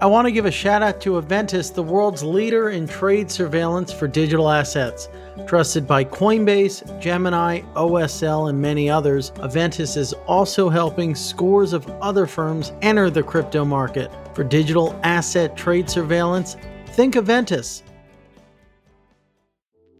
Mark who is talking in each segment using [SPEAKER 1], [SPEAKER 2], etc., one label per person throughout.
[SPEAKER 1] I want to give a shout out to Eventus, the world's leader in trade surveillance for digital assets. Trusted by Coinbase, Gemini, OSL, and many others, Eventus is also helping scores of other firms enter the crypto market. For digital asset trade surveillance, think Eventus.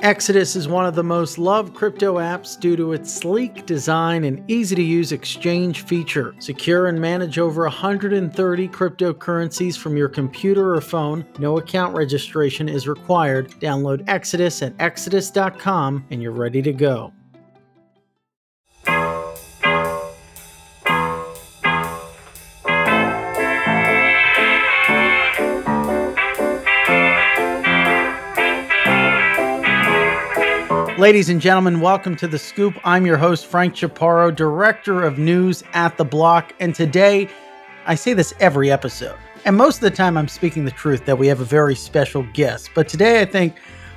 [SPEAKER 1] Exodus is one of the most loved crypto apps due to its sleek design and easy to use exchange feature. Secure and manage over 130 cryptocurrencies from your computer or phone. No account registration is required. Download Exodus at exodus.com and you're ready to go. Ladies and gentlemen, welcome to The Scoop. I'm your host, Frank Chaparro, Director of News at The Block. And today, I say this every episode, and most of the time I'm speaking the truth that we have a very special guest. But today, I think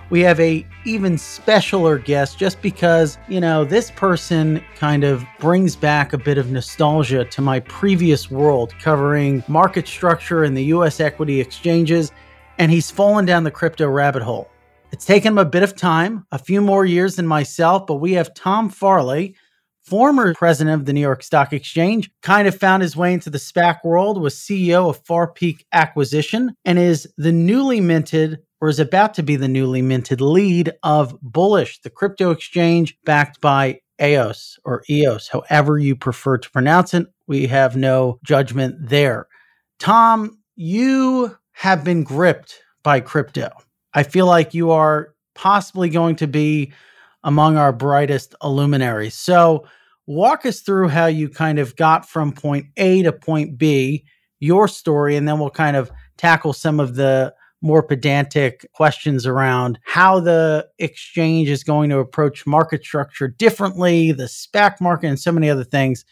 [SPEAKER 1] we have a even specialer guest just because, you know, this person kind of brings back a bit of nostalgia to my previous world covering market structure in the US equity exchanges, and he's fallen down the crypto rabbit hole. It's taken him a bit of time, a few more years than myself, but we have Tom Farley, former president of the New York Stock Exchange, kind of found his way into the SPAC world, was CEO of Far Peak Acquisition, and is the newly minted or is about to be the newly minted lead of Bullish, the crypto exchange backed by EOS or EOS, however you prefer to pronounce it. We have no judgment there. Tom, you have been gripped by crypto. I feel like you are possibly going to be among our brightest luminaries. So, walk us through how you kind of got from point A to point B, your story, and then we'll kind of tackle some of the more pedantic questions around how the exchange is going to approach market structure differently, the SPAC market, and so many other things.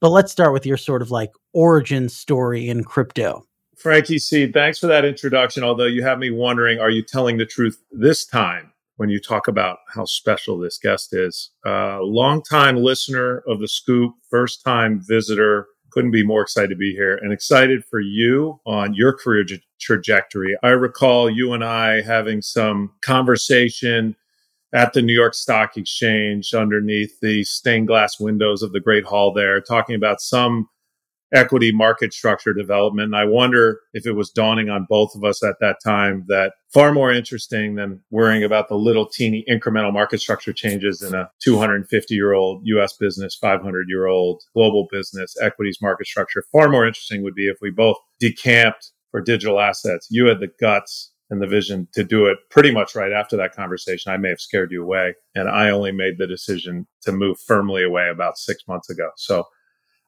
[SPEAKER 1] But let's start with your sort of like origin story in crypto.
[SPEAKER 2] Frankie C, thanks for that introduction. Although you have me wondering, are you telling the truth this time when you talk about how special this guest is? Uh, longtime listener of the scoop, first time visitor. Couldn't be more excited to be here and excited for you on your career tra- trajectory. I recall you and I having some conversation at the New York Stock Exchange underneath the stained glass windows of the Great Hall there, talking about some equity market structure development. And I wonder if it was dawning on both of us at that time that far more interesting than worrying about the little teeny incremental market structure changes in a 250 year old US business, 500 year old global business, equities market structure. Far more interesting would be if we both decamped for digital assets. You had the guts and the vision to do it pretty much right after that conversation. I may have scared you away and I only made the decision to move firmly away about six months ago. So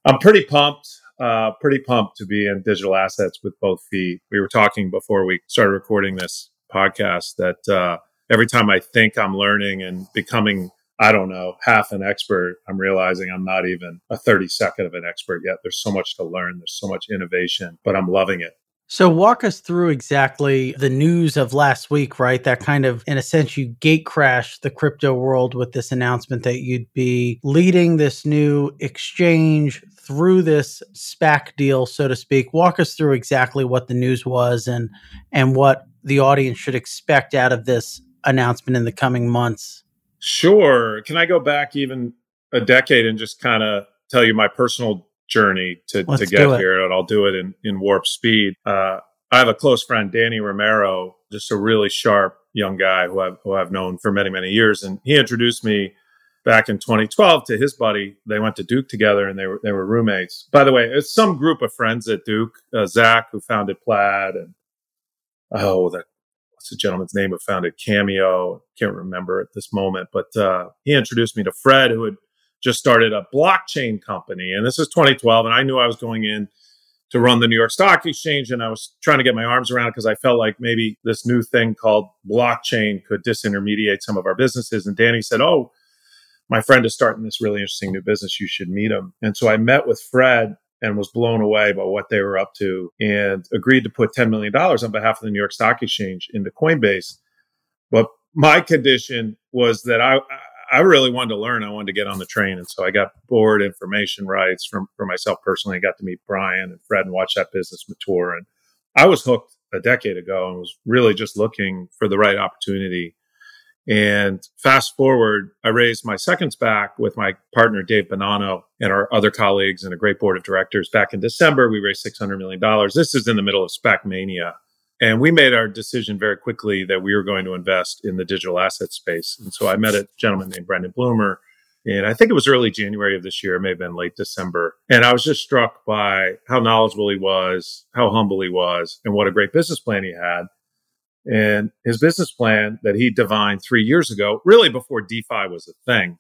[SPEAKER 2] I'm pretty pumped uh, pretty pumped to be in digital assets with both feet. We were talking before we started recording this podcast that uh, every time I think I'm learning and becoming, I don't know, half an expert, I'm realizing I'm not even a 32nd of an expert yet. There's so much to learn, there's so much innovation, but I'm loving it.
[SPEAKER 1] So, walk us through exactly the news of last week, right? That kind of, in a sense, you gate crashed the crypto world with this announcement that you'd be leading this new exchange through this SPAC deal, so to speak. Walk us through exactly what the news was and and what the audience should expect out of this announcement in the coming months.
[SPEAKER 2] Sure. Can I go back even a decade and just kind of tell you my personal journey to, to get here? And I'll do it in, in warp speed. Uh, I have a close friend, Danny Romero, just a really sharp young guy who I've, who I've known for many, many years. And he introduced me back in 2012 to his buddy. They went to Duke together and they were they were roommates. By the way, it's some group of friends at Duke. Uh, Zach, who founded Plaid, and oh, that what's the gentleman's name who founded Cameo? Can't remember at this moment, but uh, he introduced me to Fred, who had just started a blockchain company, and this is 2012, and I knew I was going in to run the New York Stock Exchange. And I was trying to get my arms around it because I felt like maybe this new thing called blockchain could disintermediate some of our businesses. And Danny said, Oh, my friend is starting this really interesting new business. You should meet him. And so I met with Fred and was blown away by what they were up to and agreed to put $10 million on behalf of the New York Stock Exchange into Coinbase. But my condition was that I, I really wanted to learn. I wanted to get on the train. And so I got board information rights from, for myself personally. I got to meet Brian and Fred and watch that business mature. And I was hooked a decade ago and was really just looking for the right opportunity and fast forward, I raised my second SPAC with my partner, Dave Bonanno, and our other colleagues and a great board of directors. Back in December, we raised $600 million. This is in the middle of SPAC mania. And we made our decision very quickly that we were going to invest in the digital asset space. And so I met a gentleman named Brendan Blumer. And I think it was early January of this year, it may have been late December. And I was just struck by how knowledgeable he was, how humble he was, and what a great business plan he had. And his business plan that he divined three years ago, really before DeFi was a thing,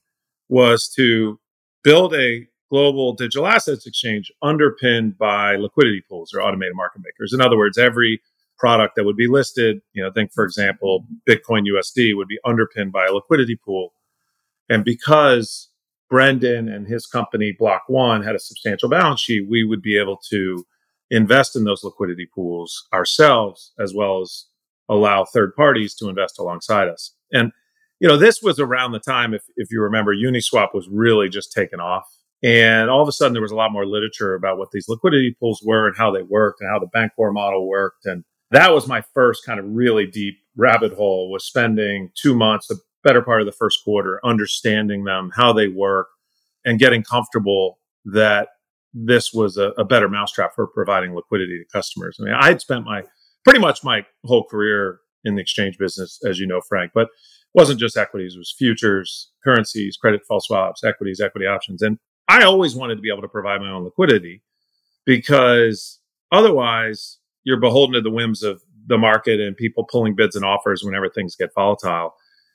[SPEAKER 2] was to build a global digital assets exchange underpinned by liquidity pools or automated market makers. In other words, every product that would be listed, you know, think for example, Bitcoin USD would be underpinned by a liquidity pool. And because Brendan and his company Block One had a substantial balance sheet, we would be able to invest in those liquidity pools ourselves as well as allow third parties to invest alongside us. And, you know, this was around the time, if, if you remember, Uniswap was really just taken off. And all of a sudden, there was a lot more literature about what these liquidity pools were and how they worked and how the Bancor model worked. And that was my first kind of really deep rabbit hole was spending two months, the better part of the first quarter, understanding them, how they work, and getting comfortable that this was a, a better mousetrap for providing liquidity to customers. I mean, I had spent my pretty much my whole career in the exchange business, as you know, Frank. But it wasn't just equities; it was futures, currencies, credit default swaps, equities, equity options, and I always wanted to be able to provide my own liquidity because otherwise you're beholden to the whims of the market and people pulling bids and offers whenever things get volatile.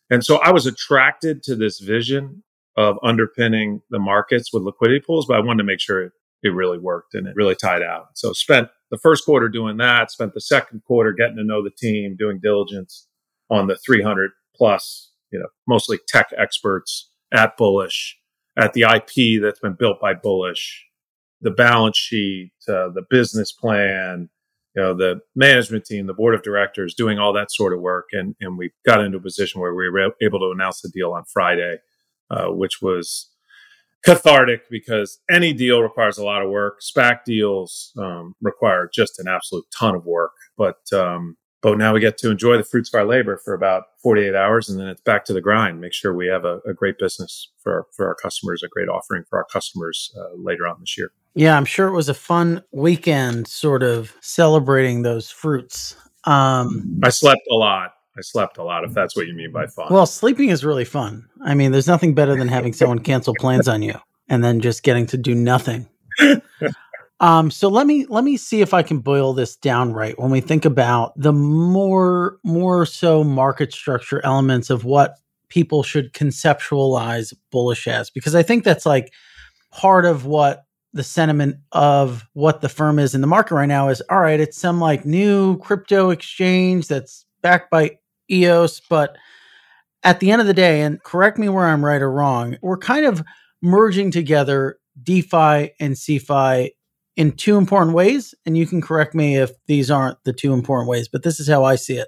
[SPEAKER 2] And so I was attracted to this vision of underpinning the markets with liquidity pools, but I wanted to make sure it, it really worked and it really tied out. So spent the first quarter doing that, spent the second quarter getting to know the team, doing diligence on the 300 plus, you know, mostly tech experts at Bullish, at the IP that's been built by Bullish, the balance sheet, uh, the business plan, you know, the management team, the board of directors, doing all that sort of work. And, and we got into a position where we were able to announce the deal on Friday, uh, which was cathartic because any deal requires a lot of work. SPAC deals um, require just an absolute ton of work, but um, but now we get to enjoy the fruits of our labor for about 48 hours, and then it's back to the grind. Make sure we have a, a great business for our, for our customers, a great offering for our customers uh, later on this year.
[SPEAKER 1] Yeah, I'm sure it was a fun weekend, sort of celebrating those fruits. Um,
[SPEAKER 2] I slept a lot. I slept a lot, if that's what you mean by fun.
[SPEAKER 1] Well, sleeping is really fun. I mean, there's nothing better than having someone cancel plans on you and then just getting to do nothing. um, so let me let me see if I can boil this down right. When we think about the more more so market structure elements of what people should conceptualize bullish as, because I think that's like part of what the sentiment of what the firm is in the market right now is all right, it's some like new crypto exchange that's backed by EOS, but at the end of the day, and correct me where I'm right or wrong, we're kind of merging together DeFi and CeFi in two important ways. And you can correct me if these aren't the two important ways, but this is how I see it.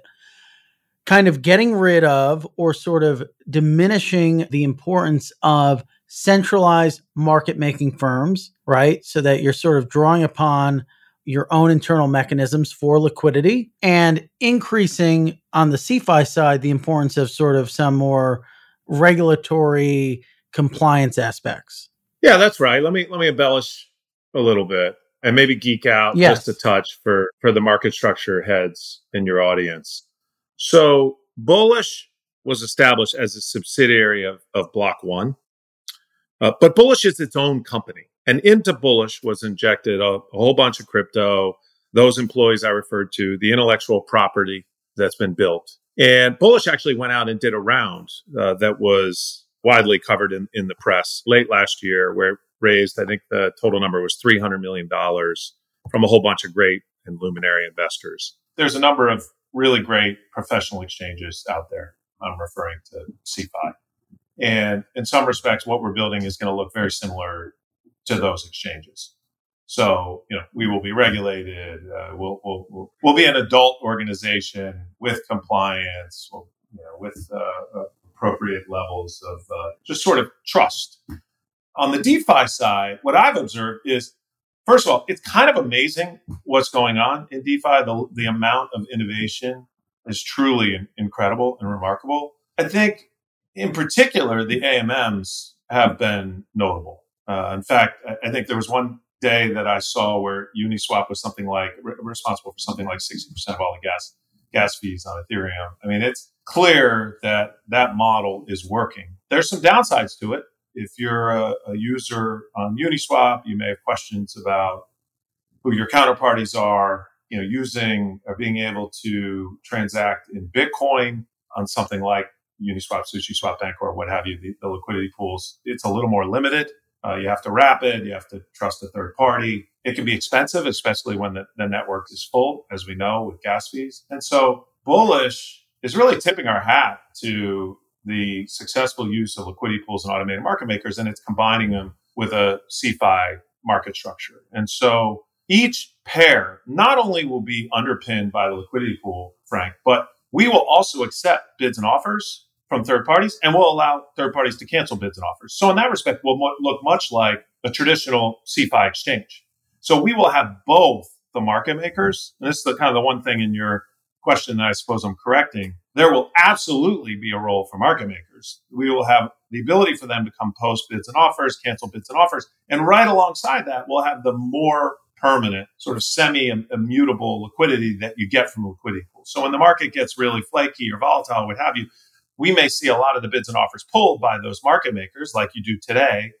[SPEAKER 1] Kind of getting rid of or sort of diminishing the importance of centralized market making firms, right? So that you're sort of drawing upon your own internal mechanisms for liquidity and increasing on the CeFi side the importance of sort of some more regulatory compliance aspects.
[SPEAKER 2] Yeah, that's right. Let me let me embellish a little bit and maybe geek out yes. just a touch for for the market structure heads in your audience. So Bullish was established as a subsidiary of, of Block One, uh, but Bullish is its own company. And into Bullish was injected a, a, whole bunch of crypto, those employees I referred to, the intellectual property that's been built. And Bullish actually went out and did a round uh, that was widely covered in, in the press late last year, where raised, I think the total number was $300 million from a whole bunch of great and luminary investors. There's a number of really great professional exchanges out there. I'm referring to CeFi. And in some respects, what we're building is going to look very similar to those exchanges. So, you know, we will be regulated. Uh, we'll, we'll, we'll, be an adult organization with compliance, we'll, you know, with uh, appropriate levels of uh, just sort of trust. On the DeFi side, what I've observed is, first of all, it's kind of amazing what's going on in DeFi. The, the amount of innovation is truly incredible and remarkable. I think, in particular, the AMMs have been notable. Uh, in fact, I, think there was one day that I saw where Uniswap was something like re- responsible for something like 60% of all the gas gas fees on Ethereum. I mean, it's clear that that model is working. There's some downsides to it. If you're a, a user on Uniswap, you may have questions about who your counterparties are, you know, using or being able to transact in Bitcoin on something like Uniswap, SushiSwap Bank, or what have you, the, the liquidity pools, it's a little more limited. Uh, you have to wrap it. You have to trust a third party. It can be expensive, especially when the, the network is full, as we know, with gas fees. And so bullish is really tipping our hat to the successful use of liquidity pools and automated market makers, and it's combining them with a CeFi market structure. And so each pair not only will be underpinned by the liquidity pool, Frank, but we will also accept bids and offers from third parties and we'll allow third parties to cancel bids and offers. So in that respect, we'll look much like a traditional CeFi exchange. So we will have both the market makers, and this is the kind of the one thing in your question that I suppose I'm correcting. There will absolutely be a role for market makers. We will have the ability for them to come post bids and offers, cancel bids and offers, and right alongside that, we'll have the more permanent, sort of semi immutable liquidity that you get from liquidity pool. So when the market gets really flaky or volatile, what have you, we may see a lot of the bids and offers pulled by those market makers, like you do today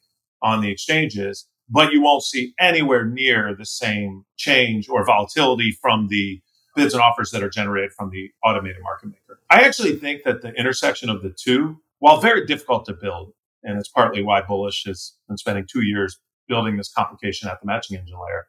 [SPEAKER 2] on the exchanges, but you won't see anywhere near the same change or volatility from the bids and offers that are generated from the automated market maker. I actually think that the intersection of the two, while very difficult to build, and it's partly why Bullish has been spending two years building this complication at the matching engine layer.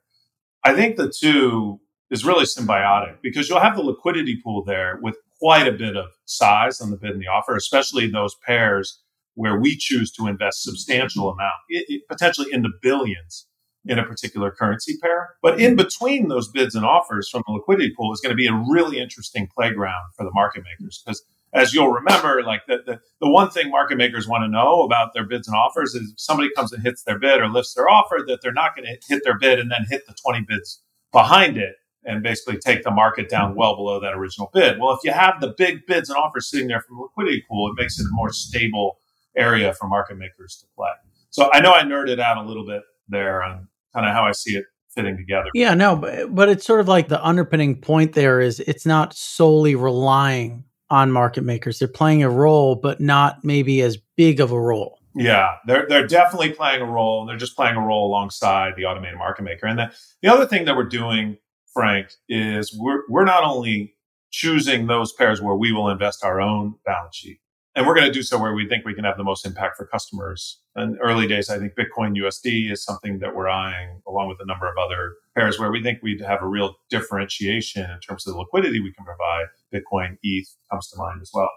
[SPEAKER 2] I think the two is really symbiotic because you'll have the liquidity pool there with quite a bit of size on the bid and the offer, especially those pairs where we choose to invest substantial amount, it, it, potentially in the billions in a particular currency pair. But in between those bids and offers from the liquidity pool is going to be a really interesting playground for the market makers because as you'll remember, like the, the, the, one thing market makers want to know about their bids and offers is if somebody comes and hits their bid or lifts their offer, that they're not going to hit their bid and then hit the 20 bids behind it and basically take the market down well below that original bid. Well, if you have the big bids and offers sitting there from the liquidity pool, it makes it a more stable area for market makers to play. So I know I nerded out a little bit there on kind of how I see it fitting together.
[SPEAKER 1] Yeah, no, but, but it's sort of like the underpinning point there is it's not solely relying on market makers. They're playing a role, but not maybe as big of a role.
[SPEAKER 2] Yeah, they're they're definitely playing a role. They're just playing a role alongside the automated market maker. And the, the other thing that we're doing Frank, is we're, we're not only choosing those pairs where we will invest our own balance sheet, and we're going to do so where we think we can have the most impact for customers. In early days, I think Bitcoin USD is something that we're eyeing, along with a number of other pairs where we think we'd have a real differentiation in terms of the liquidity we can provide. Bitcoin, ETH comes to mind as well.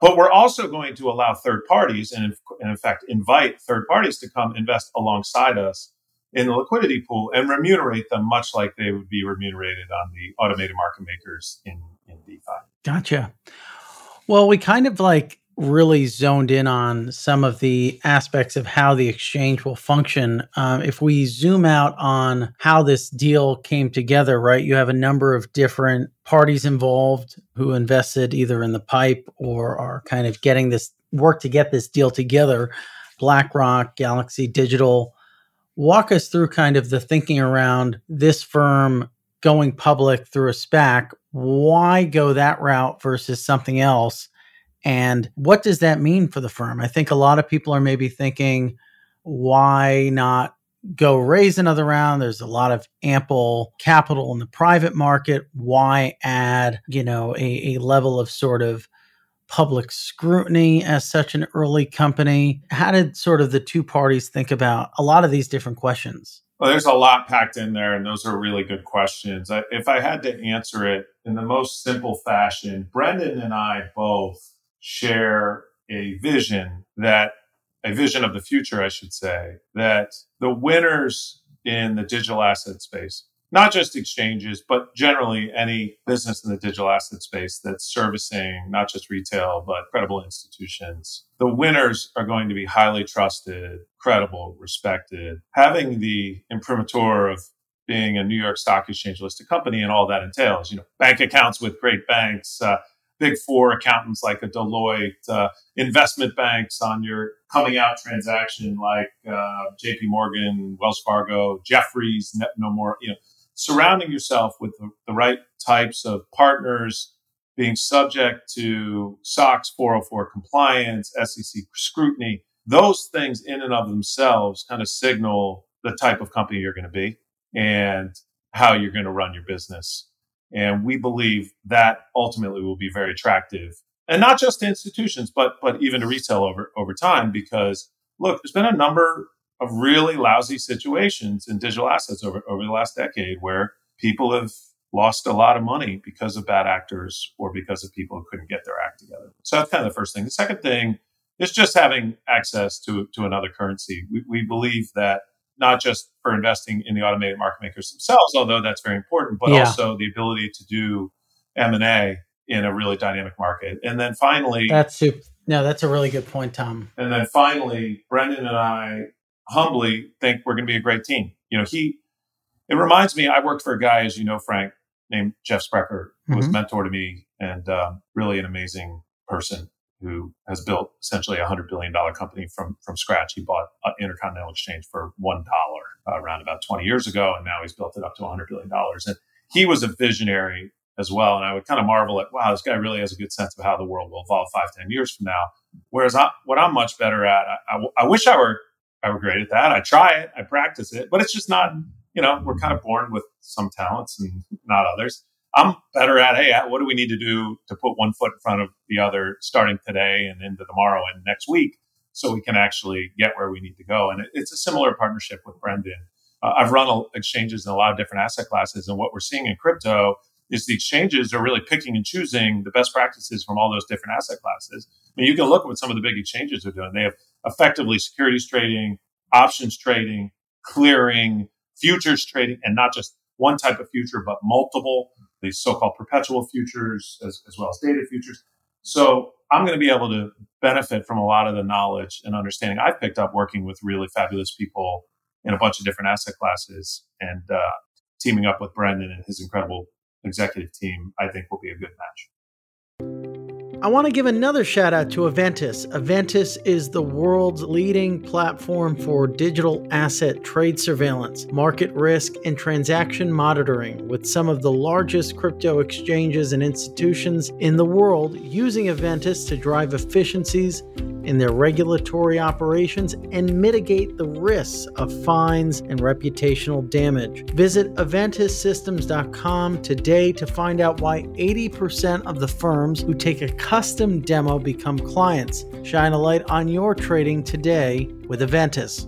[SPEAKER 2] But we're also going to allow third parties, and in, and in fact, invite third parties to come invest alongside us in the liquidity pool and remunerate them much like they would be remunerated on the automated market makers in, in DeFi.
[SPEAKER 1] Gotcha. Well, we kind of like really zoned in on some of the aspects of how the exchange will function. Um, if we zoom out on how this deal came together, right, you have a number of different parties involved who invested either in the pipe or are kind of getting this work to get this deal together. BlackRock, Galaxy Digital, walk us through kind of the thinking around this firm going public through a SPAC. Why go that route versus something else? And what does that mean for the firm? I think a lot of people are maybe thinking, why not go raise another round? There's a lot of ample capital in the private market. Why add, you know, a, a level of sort of public scrutiny as such an early company? How did sort of the two parties think about a lot of these different questions?
[SPEAKER 2] Well, there's a lot packed in there, and those are really good questions. If I had to answer it in the most simple fashion, Brendan and I both share a vision that a vision of the future, I should say, that the winners in the digital asset space, not just exchanges, but generally any business in the digital asset space that's servicing not just retail, but credible institutions. The winners are going to be highly trusted, credible, respected. Having the imprimatur of being a New York Stock Exchange listed company and all that entails, you know, bank accounts with great banks, uh, big four accountants like a Deloitte, uh, investment banks on your coming out transaction like uh, JP Morgan, Wells Fargo, Jefferies, no more, you know, surrounding yourself with the, the right types of partners, being subject to SOX 404 compliance, SEC scrutiny, those things in and of themselves kind of signal the type of company you're going to be and how you're going to run your business. And we believe that ultimately will be very attractive and not just to institutions, but, but even to retail over, over time, because look, there's been a number of really lousy situations in digital assets over, over the last decade where people have lost a lot of money because of bad actors or because of people who couldn't get their act together. So that's kind of the first thing. The second thing is just having access to, to another currency. We, we believe that not just for investing in the automated market makers themselves, although that's very important, but yeah. also the ability to do M&A in a really dynamic market. And then finally,
[SPEAKER 1] that's super. No, that's a really good point, Tom.
[SPEAKER 2] And then finally, Brendan and I humbly think we're going to be a great team. You know, he, it reminds me, I worked for a guy, as you know, Frank, named Jeff Sprecher, who mm-hmm. was mentor to me and um, really an amazing person who has built essentially a hundred billion dollar company from from scratch. He bought Intercontinental Exchange for one dollar uh, around about twenty years ago, and now he's built it up to a hundred billion dollars. And he was a visionary as well. And I would kind of marvel at, wow, this guy really has a good sense of how the world will evolve five, ten years from now. Whereas I, what I'm much better at, I, I, I wish I were I were great at that. I try it, I practice it, but it's just not. You know, we're kind of born with some talents and not others. I'm better at, hey, what do we need to do to put one foot in front of the other starting today and into tomorrow and next week so we can actually get where we need to go? And it's a similar partnership with Brendan. Uh, I've run exchanges in a lot of different asset classes, and what we're seeing in crypto is the exchanges are really picking and choosing the best practices from all those different asset classes. I mean, you can look at what some of the big exchanges are doing. They have effectively securities trading, options trading, clearing, futures trading, and not just one type of future, but multiple these so-called perpetual futures as, as well as data futures. So I'm going to be able to benefit from a lot of the knowledge and understanding I've picked up working with really fabulous people in a bunch of different asset classes and uh, teaming up with Brendan and his incredible executive team, I think will be a good match.
[SPEAKER 1] I want to give another shout out to Eventus. Eventus is the world's leading platform for digital asset trade surveillance, market risk, and transaction monitoring, with some of the largest crypto exchanges and institutions in the world using Eventus to drive efficiencies in their regulatory operations and mitigate the risks of fines and reputational damage. Visit EventusSystems.com today to find out why 80% of the firms who take a custom demo become clients. Shine a light on your trading today with Eventus.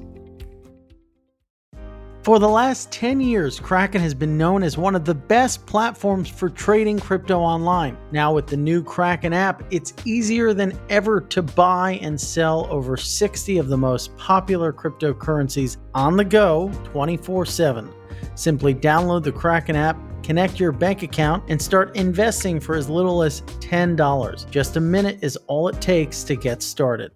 [SPEAKER 1] For the last 10 years, Kraken has been known as one of the best platforms for trading crypto online. Now, with the new Kraken app, it's easier than ever to buy and sell over 60 of the most popular cryptocurrencies on the go 24 7. Simply download the Kraken app, connect your bank account, and start investing for as little as $10. Just a minute is all it takes to get started.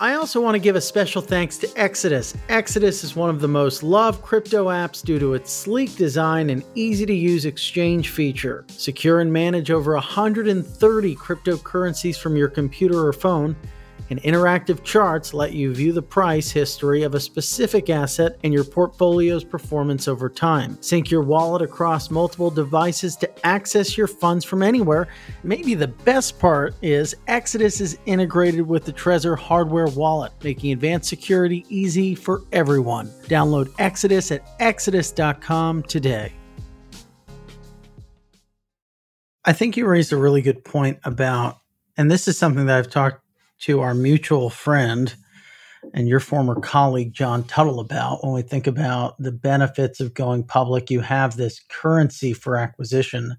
[SPEAKER 1] I also want to give a special thanks to Exodus. Exodus is one of the most loved crypto apps due to its sleek design and easy to use exchange feature. Secure and manage over 130 cryptocurrencies from your computer or phone and interactive charts let you view the price history of a specific asset and your portfolio's performance over time. Sync your wallet across multiple devices to access your funds from anywhere. Maybe the best part is Exodus is integrated with the Trezor hardware wallet, making advanced security easy for everyone. Download Exodus at exodus.com today. I think you raised a really good point about, and this is something that I've talked to our mutual friend and your former colleague John Tuttle about when we think about the benefits of going public. You have this currency for acquisition.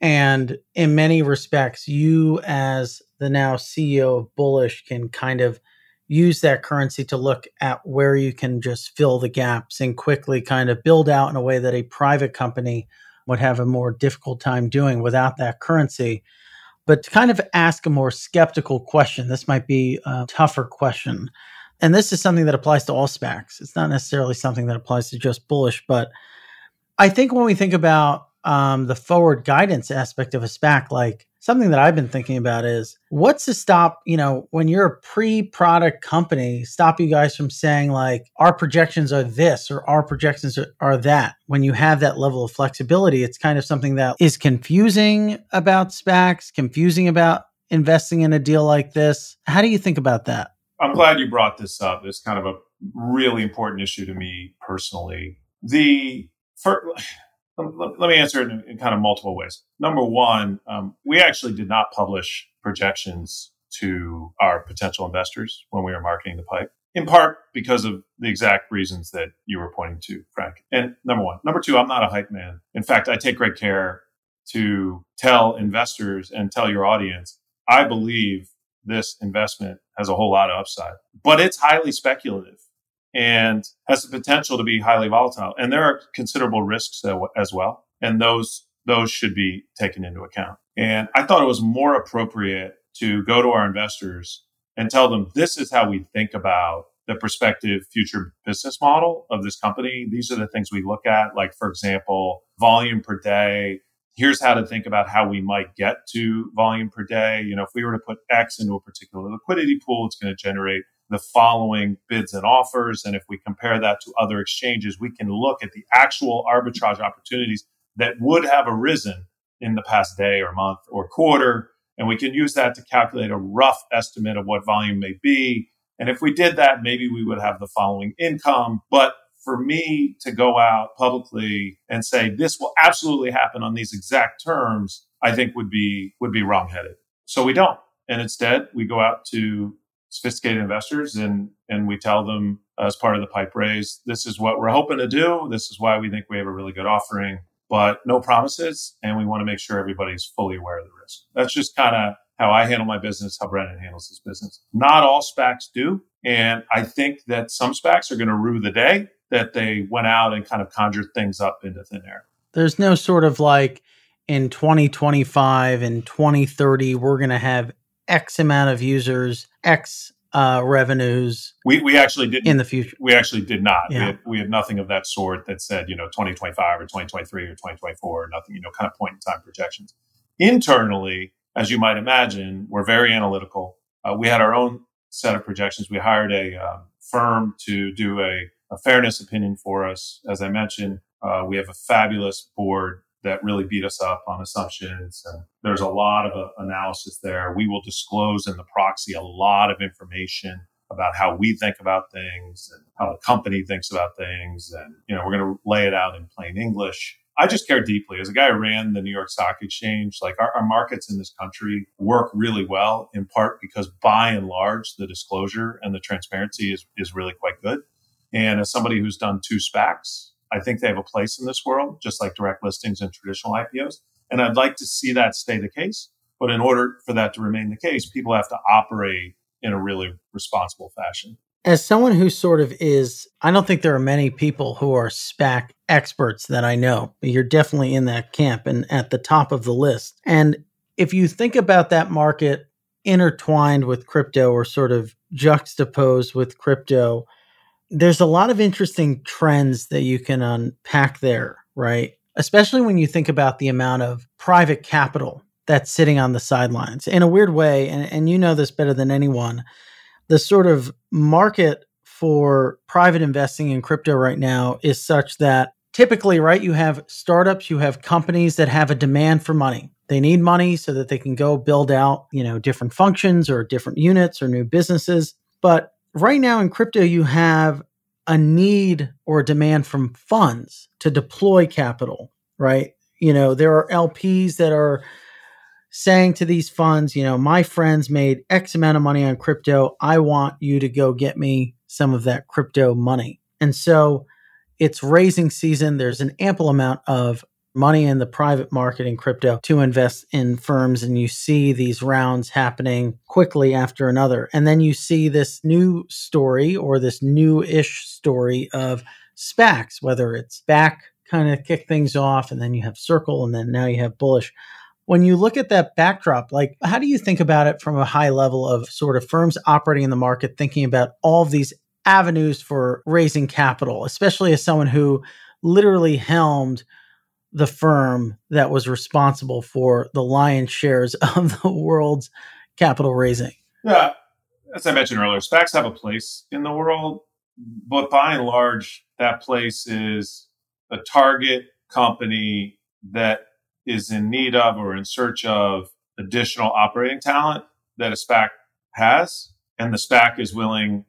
[SPEAKER 1] And in many respects, you, as the now CEO of Bullish, can kind of use that currency to look at where you can just fill the gaps and quickly kind of build out in a way that a private company would have a more difficult time doing without that currency. But to kind of ask a more skeptical question, this might be a tougher question. And this is something that applies to all SPACs. It's not necessarily something that applies to just bullish, but I think when we think about um, the forward guidance aspect of a SPAC, like something that I've been thinking about is what's to stop, you know, when you're a pre product company, stop you guys from saying, like, our projections are this or our projections are, are, that. When you have that level of flexibility, it's kind of something that is confusing about SPACs, confusing about investing in a deal like this. How do you think about that?
[SPEAKER 2] I'm glad you brought this up. It's kind of a really important issue to me personally. The for, let me answer it in, in, kind of multiple ways. Number one, um, we actually did not publish projections to our potential investors when we were marketing the pipe, in part because of the exact reasons that you were pointing to, Frank. And number one. Number two, I'm not a hype man. In fact, I take great care to tell investors and tell your audience, I believe this investment has a whole lot of upside, but it's highly speculative and has the potential to be highly volatile. And there are considerable risks as well. And those, those should be taken into account. And I thought it was more appropriate to go to our investors and tell them this is how we think about the prospective future business model of this company. These are the things we look at, like, for example, volume per day. Here's how to think about how we might get to volume per day. You know, if we were to put X into a particular liquidity pool, it's going to generate the following bids and offers. And if we compare that to other exchanges, we can look at the actual arbitrage opportunities that would have arisen in the past day or month or quarter. And we can use that to calculate a rough estimate of what volume may be. And if we did that, maybe we would have the following income. But for me to go out publicly and say this will absolutely happen on these exact terms, I think would be would be wrongheaded. So we don't. And instead, we go out to sophisticated investors and and we tell them as part of the pipe raise this is what we're hoping to do. This is why we think we have a really good offering but no promises and we want to make sure everybody's fully aware of the risk. That's just kind of how i handle my business how brendan handles his business. Not all spacs do and i think that some spacs are going to rue the day that they went out and kind of conjured things up into thin air.
[SPEAKER 1] There's no sort of like in 2025 and 2030 we're going to have X amount of users, X uh, revenues.
[SPEAKER 2] We, we actually did
[SPEAKER 1] in the future.
[SPEAKER 2] We actually did not. Yeah. We, had, we had nothing of that sort that said, you know, 2025 or 2023 or 2024 or nothing, you know, kind of point in time projections. Internally, as you might imagine, we're very analytical. Uh, we had our own set of projections. We hired a um, firm to do a, a, fairness opinion for us. As I mentioned, uh, we have a fabulous board that really beat us up on assumptions. And there's a lot of uh, analysis there. We will disclose in the proxy a lot of information about how we think about things and how the company thinks about things. And, you know, we're going to lay it out in plain English. I just care deeply. As a guy who ran the New York Stock Exchange, like our, our markets in this country work really well, in part because by and large, the disclosure and the transparency is, is really quite good. And as somebody who's done two SPACs, I think they have a place in this world, just like direct listings and traditional IPOs. And I'd like to see that stay the case. But in order for that to remain the case, people have to operate in a really responsible fashion.
[SPEAKER 1] As someone who sort of is, I don't think there are many people who are SPAC experts that I know. You're definitely in that camp and at the top of the list. And if you think about that market intertwined with crypto or sort of juxtaposed with crypto, there's a lot of interesting trends that you can unpack there, right? Especially when you think about the amount of private capital that's sitting on the sidelines. In a weird way, and, and you know this better than anyone, the sort of market for private investing in crypto right now is such that typically, right, you have startups, you have companies that have a demand for money. They need money so that they can go build out, you know, different functions or different units or new businesses. But right now in crypto, you have a need or a demand from funds to deploy capital, right? You know, there are LPs that are saying to these funds, you know, my friends made X amount of money on crypto. I want you to go get me some of that crypto money. And so it's raising season. There's an ample amount of money in the private market in crypto to invest in firms and you see these rounds happening quickly after another. And then you see this new story or this new ish story of SPACs, whether it's Bakkt kind of kick things off and then you have circle and then now you have bullish when you look at that backdrop, like how do you think about it from a high level of sort of firms operating in the market, thinking about all of these avenues for raising capital, especially as someone who literally helmed the firm that was responsible for the lion's shares of the world's capital raising?
[SPEAKER 2] Yeah, as I mentioned earlier, SPACs have a place in the world, but by and large, that place is a target company that is in need of or in search of additional operating talent that a SPAC has, and the SPAC is willing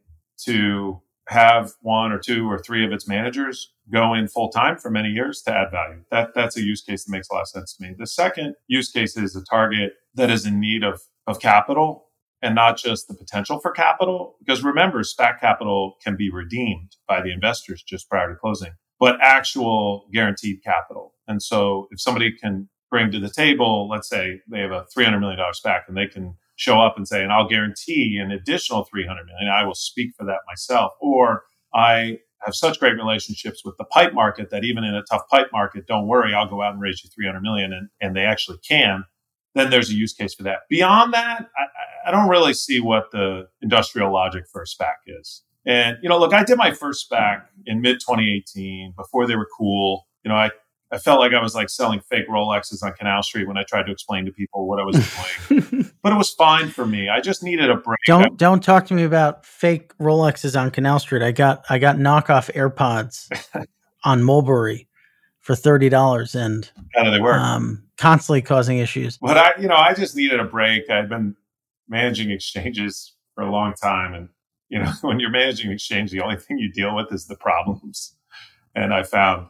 [SPEAKER 2] to have one or two or three of its managers go in full time for many years to add value. That that's a use case that makes a lot of sense to me. The second use case is a target that is in need of of capital and not just the potential for capital. Because remember, SPAC capital can be redeemed by the investors just prior to closing, but actual guaranteed capital. And so if somebody can bring to the table, let's say they have a $300 million SPAC and they can show up and say, and I'll guarantee an additional 300 million. I will speak for that myself. Or I have such great relationships with the pipe market that even in a tough pipe market, don't worry, I'll go out and raise you 300 million. And, and they actually can. Then there's a use case for that. Beyond that, I, I don't really see what the industrial logic for a SPAC is. And, you know, look, I did my first SPAC in mid 2018 before they were cool. You know, I, I felt like I was like selling fake Rolexes on Canal Street when I tried to explain to people what I was doing. but it was fine for me. I just needed a break.
[SPEAKER 1] Don't don't talk to me about fake Rolexes on Canal Street. I got I got knockoff AirPods on Mulberry for thirty dollars and
[SPEAKER 2] how do they work? Um,
[SPEAKER 1] constantly causing issues.
[SPEAKER 2] But I, you know, I just needed a break. I'd been managing exchanges for a long time, and you know, when you're managing exchange, the only thing you deal with is the problems. And I found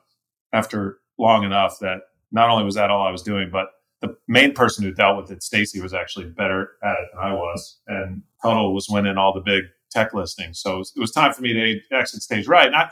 [SPEAKER 2] after long enough that not only was that all I was doing, but the main person who dealt with it, Stacey, was actually better at it than I was. And Total was winning all the big tech listings. So it was, it was time for me to exit stage right. And I,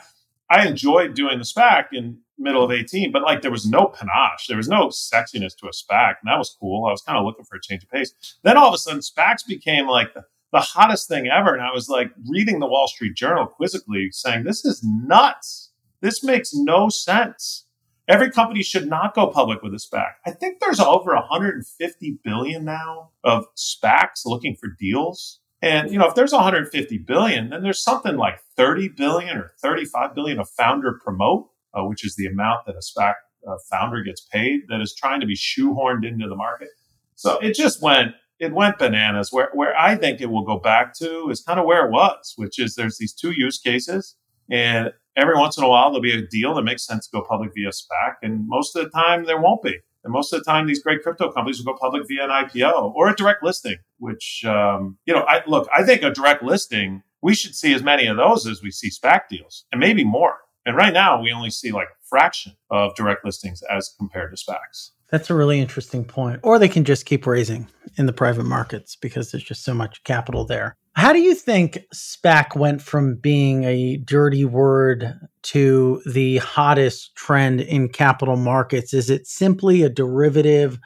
[SPEAKER 2] I enjoyed doing the SPAC in middle of 18, but like there was no panache. There was no sexiness to a SPAC. And that was cool. I was kind of looking for a change of pace. Then all of a sudden SPACs became like the, the hottest thing ever. And I was like reading the Wall Street Journal quizzically saying, this is nuts. This makes no sense. Every company should not go public with a SPAC. I think there's over 150 billion now of SPACs looking for deals. And you know, if there's 150 billion, then there's something like 30 billion or 35 billion of founder promote, uh, which is the amount that a SPAC uh, founder gets paid that is trying to be shoehorned into the market. So it just went it went bananas. Where where I think it will go back to is kind of where it was, which is there's these two use cases, and every once in a while there'll be a deal that makes sense to go public via SPAC, and most of the time there won't be. And most of the time, these great crypto companies will go public via an IPO or a direct listing. Which, um, you know, I look. I think a direct listing we should see as many of those as we see SPAC deals, and maybe more. And right now, we only see like a fraction of direct listings as compared to SPACs.
[SPEAKER 1] That's a really interesting point. Or they can just keep raising in the private markets because there's just so much capital there. How do you think SPAC went from being a dirty word to the hottest trend in capital markets? Is it simply a derivative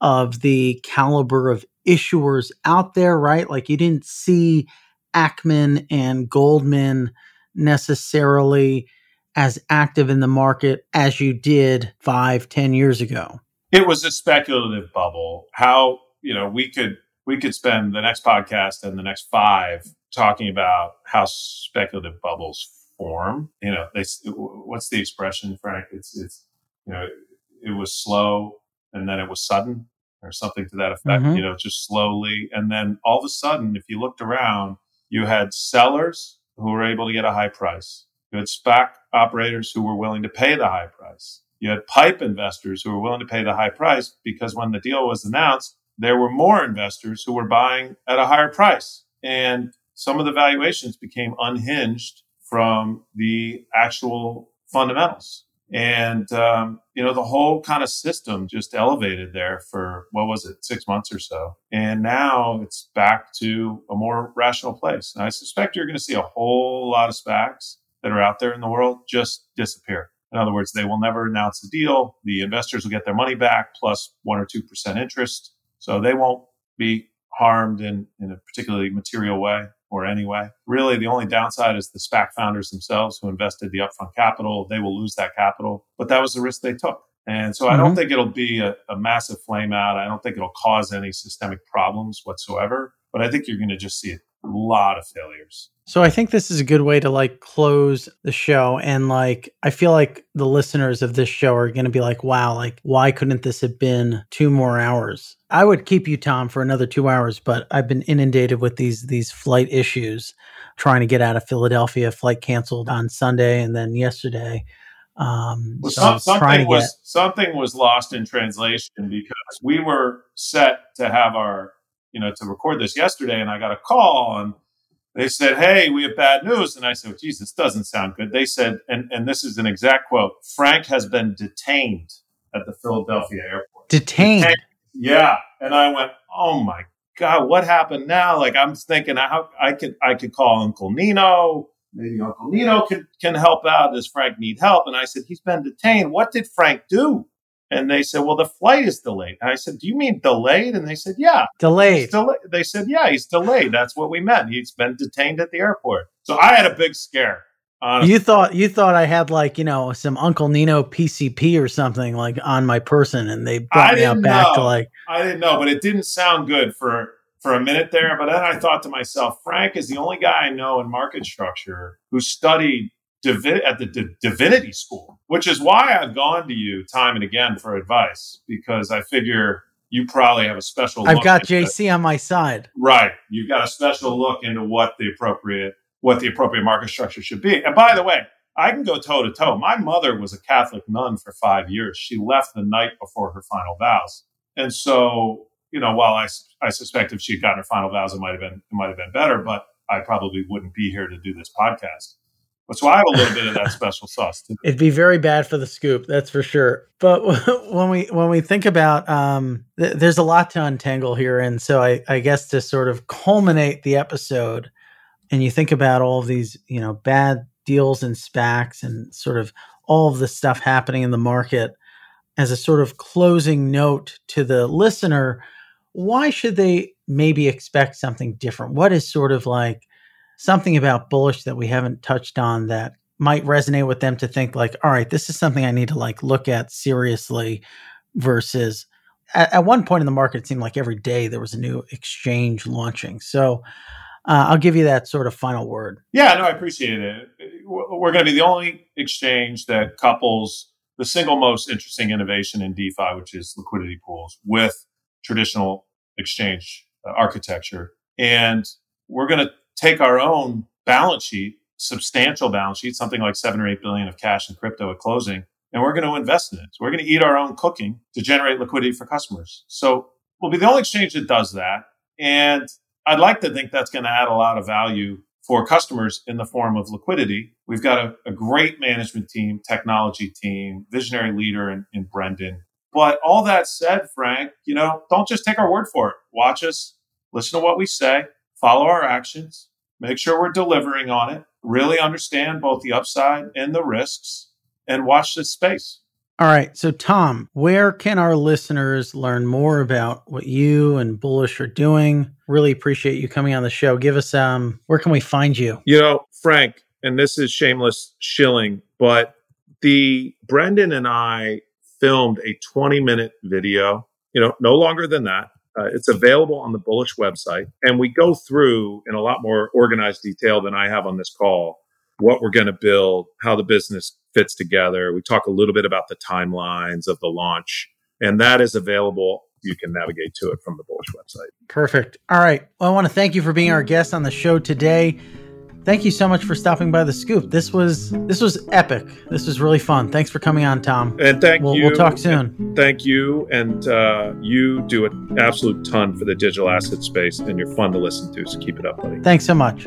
[SPEAKER 1] of the caliber of issuers out there, right? Like you didn't see Ackman and Goldman necessarily as active in the market as you did five, ten years ago
[SPEAKER 2] it was a speculative bubble. How you know we could we could spend the next podcast and the next five talking about how speculative bubbles form. You know, they what's the expression, Frank? It's it's you know it was slow and then it was sudden or something to that effect. Mm-hmm. You know, just slowly and then all of a sudden, if you looked around, you had sellers who were able to get a high price. You had SPAC operators who were willing to pay the high price you had pipe investors who were willing to pay the high price because when the deal was announced, there were more investors who were buying at a higher price. And some of the valuations became unhinged from the actual fundamentals. And, um, you know, the whole kind of system just elevated there for, what was it, six months or so. And now it's back to a more rational place. And I suspect you're going to see a whole lot of SPACs that are out there in the world just disappear In other words, they will never announce the deal. The investors will get their money back plus one or 2% interest. So they won't be harmed in, in a particularly material way or any way. Really, the only downside is the SPAC founders themselves who invested the upfront capital. They will lose that capital, but that was the risk they took. And so mm-hmm. I don't mm-hmm. think it'll be a, a massive flame out. I don't think it'll cause any systemic problems whatsoever, but I think you're going to just see a lot of failures.
[SPEAKER 1] So I think this is a good way to like close the show and like I feel like the listeners of this show are going to be like wow like why couldn't this have been 2 more hours? I would keep you Tom for another 2 hours but I've been inundated with these these flight issues trying to get out of Philadelphia flight canceled on Sunday and then yesterday um,
[SPEAKER 2] well, so some, something was get... something was lost in translation because we were set to have our you know to record this yesterday and I got a call and they said, Hey, we have bad news. And I said, well, Jesus, doesn't sound good. They said, and, and this is an exact quote Frank has been detained at the Philadelphia airport.
[SPEAKER 1] Detained? detained.
[SPEAKER 2] Yeah. And I went, Oh my God, what happened now? Like I'm thinking how I could I could call Uncle Nino. Maybe Uncle Nino can, can help out. Does Frank need help? And I said, He's been detained. What did Frank do? And they said, well, the flight is delayed. And I said, do you mean delayed? And they said, yeah.
[SPEAKER 1] Delayed.
[SPEAKER 2] Del- they said, yeah, he's delayed. That's what we meant. He's been detained at the airport. So I had a big scare.
[SPEAKER 1] Honestly. You thought you thought I had like you know some Uncle Nino PCP or something like on my person, and they brought me out back to like
[SPEAKER 2] I didn't know, but it didn't sound good for for a minute there. But then I thought to myself, Frank is the only guy I know in market structure who studied divi- at the D- divinity school, which is why I've gone to you time and again for advice because I figure you probably have a special.
[SPEAKER 1] Look I've got JC on my side.
[SPEAKER 2] Right, you've got a special look into what the appropriate what the appropriate market structure should be. And by the way, I can go toe to toe. My mother was a Catholic nun for five years. She left the night before her final vows, and so you know, while I I suspect if she had gotten her final vows, it might have been it might have been better, but I probably wouldn't be here to do this podcast. So I have a little bit of that special sauce too.
[SPEAKER 1] It'd be very bad for the scoop, that's for sure. But when we when we think about, um, th- there's a lot to untangle here, and so I, I guess to sort of culminate the episode, and you think about all of these, you know, bad deals and SPACs, and sort of all of the stuff happening in the market, as a sort of closing note to the listener, why should they maybe expect something different? What is sort of like something about bullish that we haven't touched on that might resonate with them to think like all right this is something i need to like look at seriously versus at, at one point in the market it seemed like every day there was a new exchange launching. So uh, i'll give you that sort of final word.
[SPEAKER 2] Yeah no i appreciate it. We're going to be the only exchange that couples the single most interesting innovation in defi which is liquidity pools with traditional exchange uh, architecture. And we're going to take our own balance sheet, substantial balance sheet, something like seven or eight billion of cash and crypto at closing, and we're going to invest in it. So we're going to eat our own cooking to generate liquidity for customers. So we'll be the only exchange that does that. And I'd like to think that's going to add a lot of value for customers in the form of liquidity. We've got a, a great management team, technology team, visionary leader in, in Brendan. But all that said, Frank, you know, don't just take our word for it. Watch us, listen to what we say, follow our actions, make sure we're delivering on it, really understand both the upside and the risks, and watch this space.
[SPEAKER 1] All right. So, Tom, where can our listeners learn more about what you and Bullish are doing? Really appreciate you coming on the show. Give us um, where can we find you?
[SPEAKER 2] You know, Frank, and this is shameless shilling, but the Brendan and I filmed a 20 minute video, you know, no longer than that, uh, it's available on the Bullish website. And we go through in a lot more organized detail than I have on this call what we're going to build, how the business fits together. We talk a little bit about the timelines of the launch, and that is available. You can navigate to it from the Bullish website.
[SPEAKER 1] Perfect. All right. Well, I want to thank you for being our guest on the show today thank you so much for stopping by the scoop. This was this was epic. This was really fun. Thanks for coming on, Tom.
[SPEAKER 2] And thank
[SPEAKER 1] we'll,
[SPEAKER 2] you.
[SPEAKER 1] We'll talk soon.
[SPEAKER 2] Thank you, and uh, you do an absolute ton for the digital asset space, and you're fun to listen to. So keep it up, buddy.
[SPEAKER 1] Thanks so much.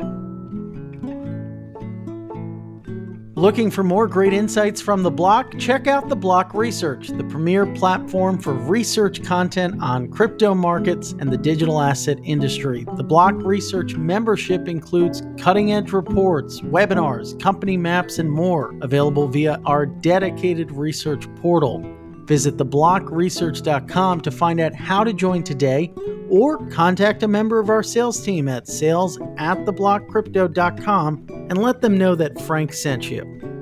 [SPEAKER 1] Looking for more great insights from The Block? Check out The Block Research, the premier platform for research content on crypto markets and the digital asset industry. The Block Research membership includes cutting edge reports, webinars, company maps, and more, available via our dedicated research portal. Visit theblockresearch.com to find out how to join today or contact a member of our sales team at sales at theblockcrypto.com and let them know that Frank sent you.